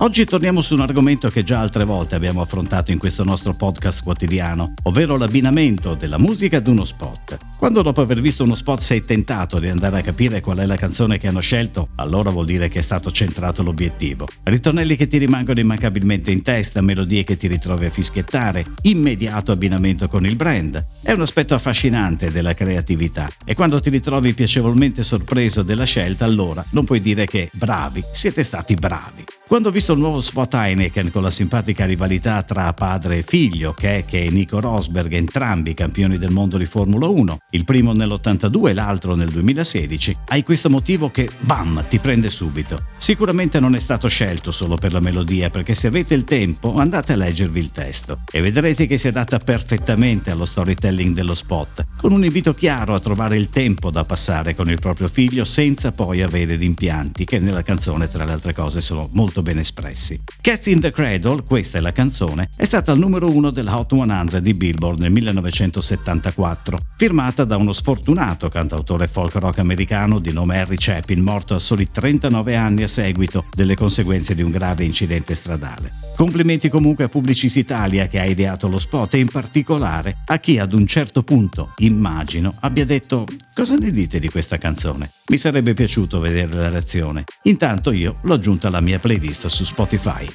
Oggi torniamo su un argomento che già altre volte abbiamo affrontato in questo nostro podcast quotidiano, ovvero l'abbinamento della musica ad uno spot. Quando dopo aver visto uno spot sei tentato di andare a capire qual è la canzone che hanno scelto, allora vuol dire che è stato centrato l'obiettivo. Ritornelli che ti rimangono immancabilmente in testa, melodie che ti ritrovi a fischiettare, immediato abbinamento con il brand. È un aspetto affascinante della creatività e quando ti ritrovi piacevolmente sorpreso della scelta, allora non puoi dire che bravi, siete stati bravi. Quando ho visto il nuovo spot Heineken con la simpatica rivalità tra padre e figlio, Keck e Nico Rosberg, entrambi campioni del mondo di Formula 1, il primo nell'82 e l'altro nel 2016, hai questo motivo che, bam, ti prende subito. Sicuramente non è stato scelto solo per la melodia, perché se avete il tempo andate a leggervi il testo e vedrete che si adatta perfettamente allo storytelling dello spot, con un invito chiaro a trovare il tempo da passare con il proprio figlio senza poi avere rimpianti, che nella canzone tra le altre cose sono molto molto ben espressi. Cats in the Cradle, questa è la canzone, è stata al numero uno della Hot 100 di Billboard nel 1974, firmata da uno sfortunato cantautore folk rock americano di nome Harry Chapin, morto a soli 39 anni a seguito delle conseguenze di un grave incidente stradale. Complimenti comunque a Publicis Italia che ha ideato lo spot e in particolare a chi ad un certo punto, immagino, abbia detto cosa ne dite di questa canzone? Mi sarebbe piaciuto vedere la reazione. Intanto io l'ho aggiunta alla mia playlist su Spotify.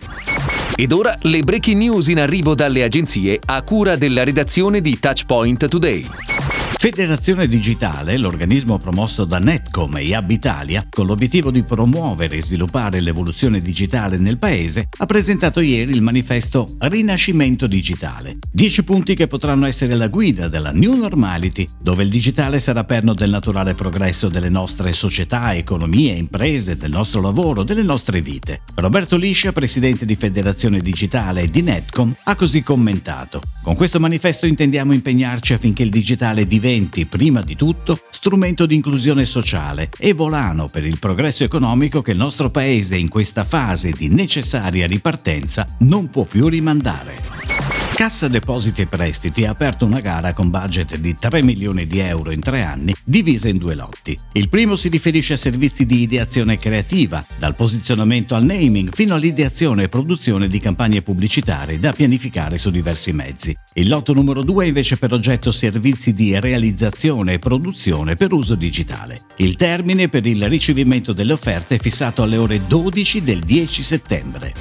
Ed ora le breaking news in arrivo dalle agenzie a cura della redazione di Touchpoint Today. Federazione Digitale, l'organismo promosso da Netcom e Hub Italia, con l'obiettivo di promuovere e sviluppare l'evoluzione digitale nel paese, ha presentato ieri il manifesto Rinascimento Digitale. Dieci punti che potranno essere la guida della New Normality, dove il digitale sarà perno del naturale progresso delle nostre società, economie, imprese, del nostro lavoro, delle nostre vite. Roberto Liscia, presidente di Federazione Digitale e di Netcom, ha così commentato. Con questo manifesto intendiamo impegnarci affinché il digitale diventi diventi, prima di tutto, strumento di inclusione sociale e volano per il progresso economico che il nostro Paese in questa fase di necessaria ripartenza non può più rimandare. Cassa Depositi e Prestiti ha aperto una gara con budget di 3 milioni di euro in tre anni, divisa in due lotti. Il primo si riferisce a servizi di ideazione creativa, dal posizionamento al naming fino all'ideazione e produzione di campagne pubblicitarie da pianificare su diversi mezzi. Il lotto numero 2 invece per oggetto servizi di realizzazione e produzione per uso digitale. Il termine per il ricevimento delle offerte è fissato alle ore 12 del 10 settembre.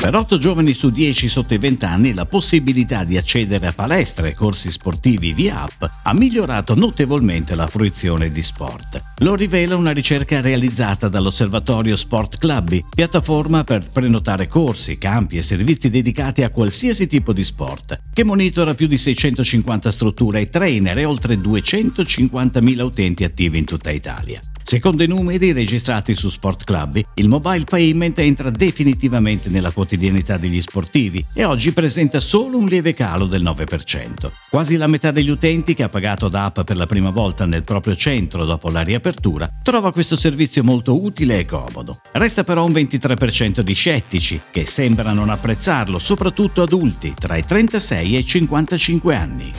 Per 8 giovani su 10 sotto i 20 anni la possibilità di accedere a palestre e corsi sportivi via app ha migliorato notevolmente la fruizione di sport. Lo rivela una ricerca realizzata dall'Osservatorio Sport Clubby, piattaforma per prenotare corsi, campi e servizi dedicati a qualsiasi tipo di sport, che monitora più di 650 strutture e trainer e oltre 250.000 utenti attivi in tutta Italia. Secondo i numeri registrati su Sport Club, il mobile payment entra definitivamente nella quotidianità degli sportivi e oggi presenta solo un lieve calo del 9%. Quasi la metà degli utenti che ha pagato DAP per la prima volta nel proprio centro dopo la riapertura trova questo servizio molto utile e comodo. Resta però un 23% di scettici che sembra non apprezzarlo, soprattutto adulti tra i 36 e i 55 anni.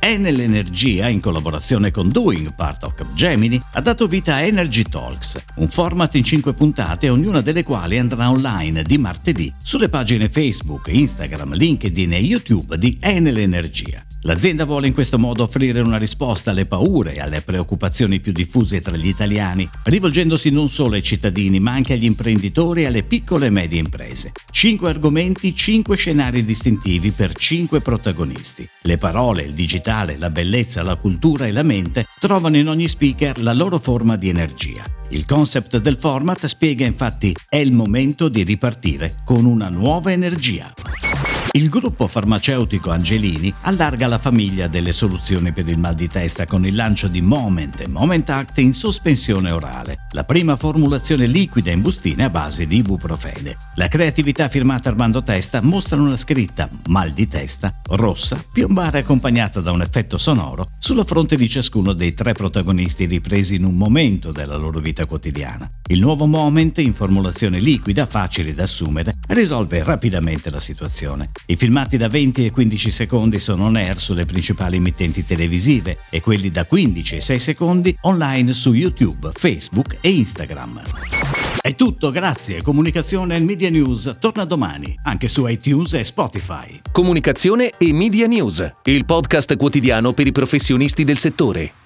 Enel Energia, in collaborazione con Doing, part of Capgemini, ha dato vita a Energy Talks, un format in 5 puntate, ognuna delle quali andrà online di martedì sulle pagine Facebook, Instagram, LinkedIn e YouTube di Enel Energia. L'azienda vuole in questo modo offrire una risposta alle paure e alle preoccupazioni più diffuse tra gli italiani, rivolgendosi non solo ai cittadini ma anche agli imprenditori e alle piccole e medie imprese. Cinque argomenti, cinque scenari distintivi per cinque protagonisti. Le parole, il digitale, la bellezza, la cultura e la mente trovano in ogni speaker la loro forma di energia. Il concept del format spiega infatti è il momento di ripartire con una nuova energia. Il gruppo farmaceutico Angelini allarga la famiglia delle soluzioni per il mal di testa con il lancio di Moment e Moment Act in sospensione orale, la prima formulazione liquida in bustine a base di ibuprofene. La creatività firmata Armando Testa mostra una scritta mal di testa rossa, piombare accompagnata da un effetto sonoro sulla fronte di ciascuno dei tre protagonisti ripresi in un momento della loro vita quotidiana. Il nuovo Moment in formulazione liquida facile da assumere risolve rapidamente la situazione. I filmati da 20 e 15 secondi sono on air sulle principali emittenti televisive e quelli da 15 e 6 secondi online su YouTube, Facebook e Instagram. È tutto, grazie. Comunicazione e Media News torna domani, anche su iTunes e Spotify. Comunicazione e Media News, il podcast quotidiano per i professionisti del settore.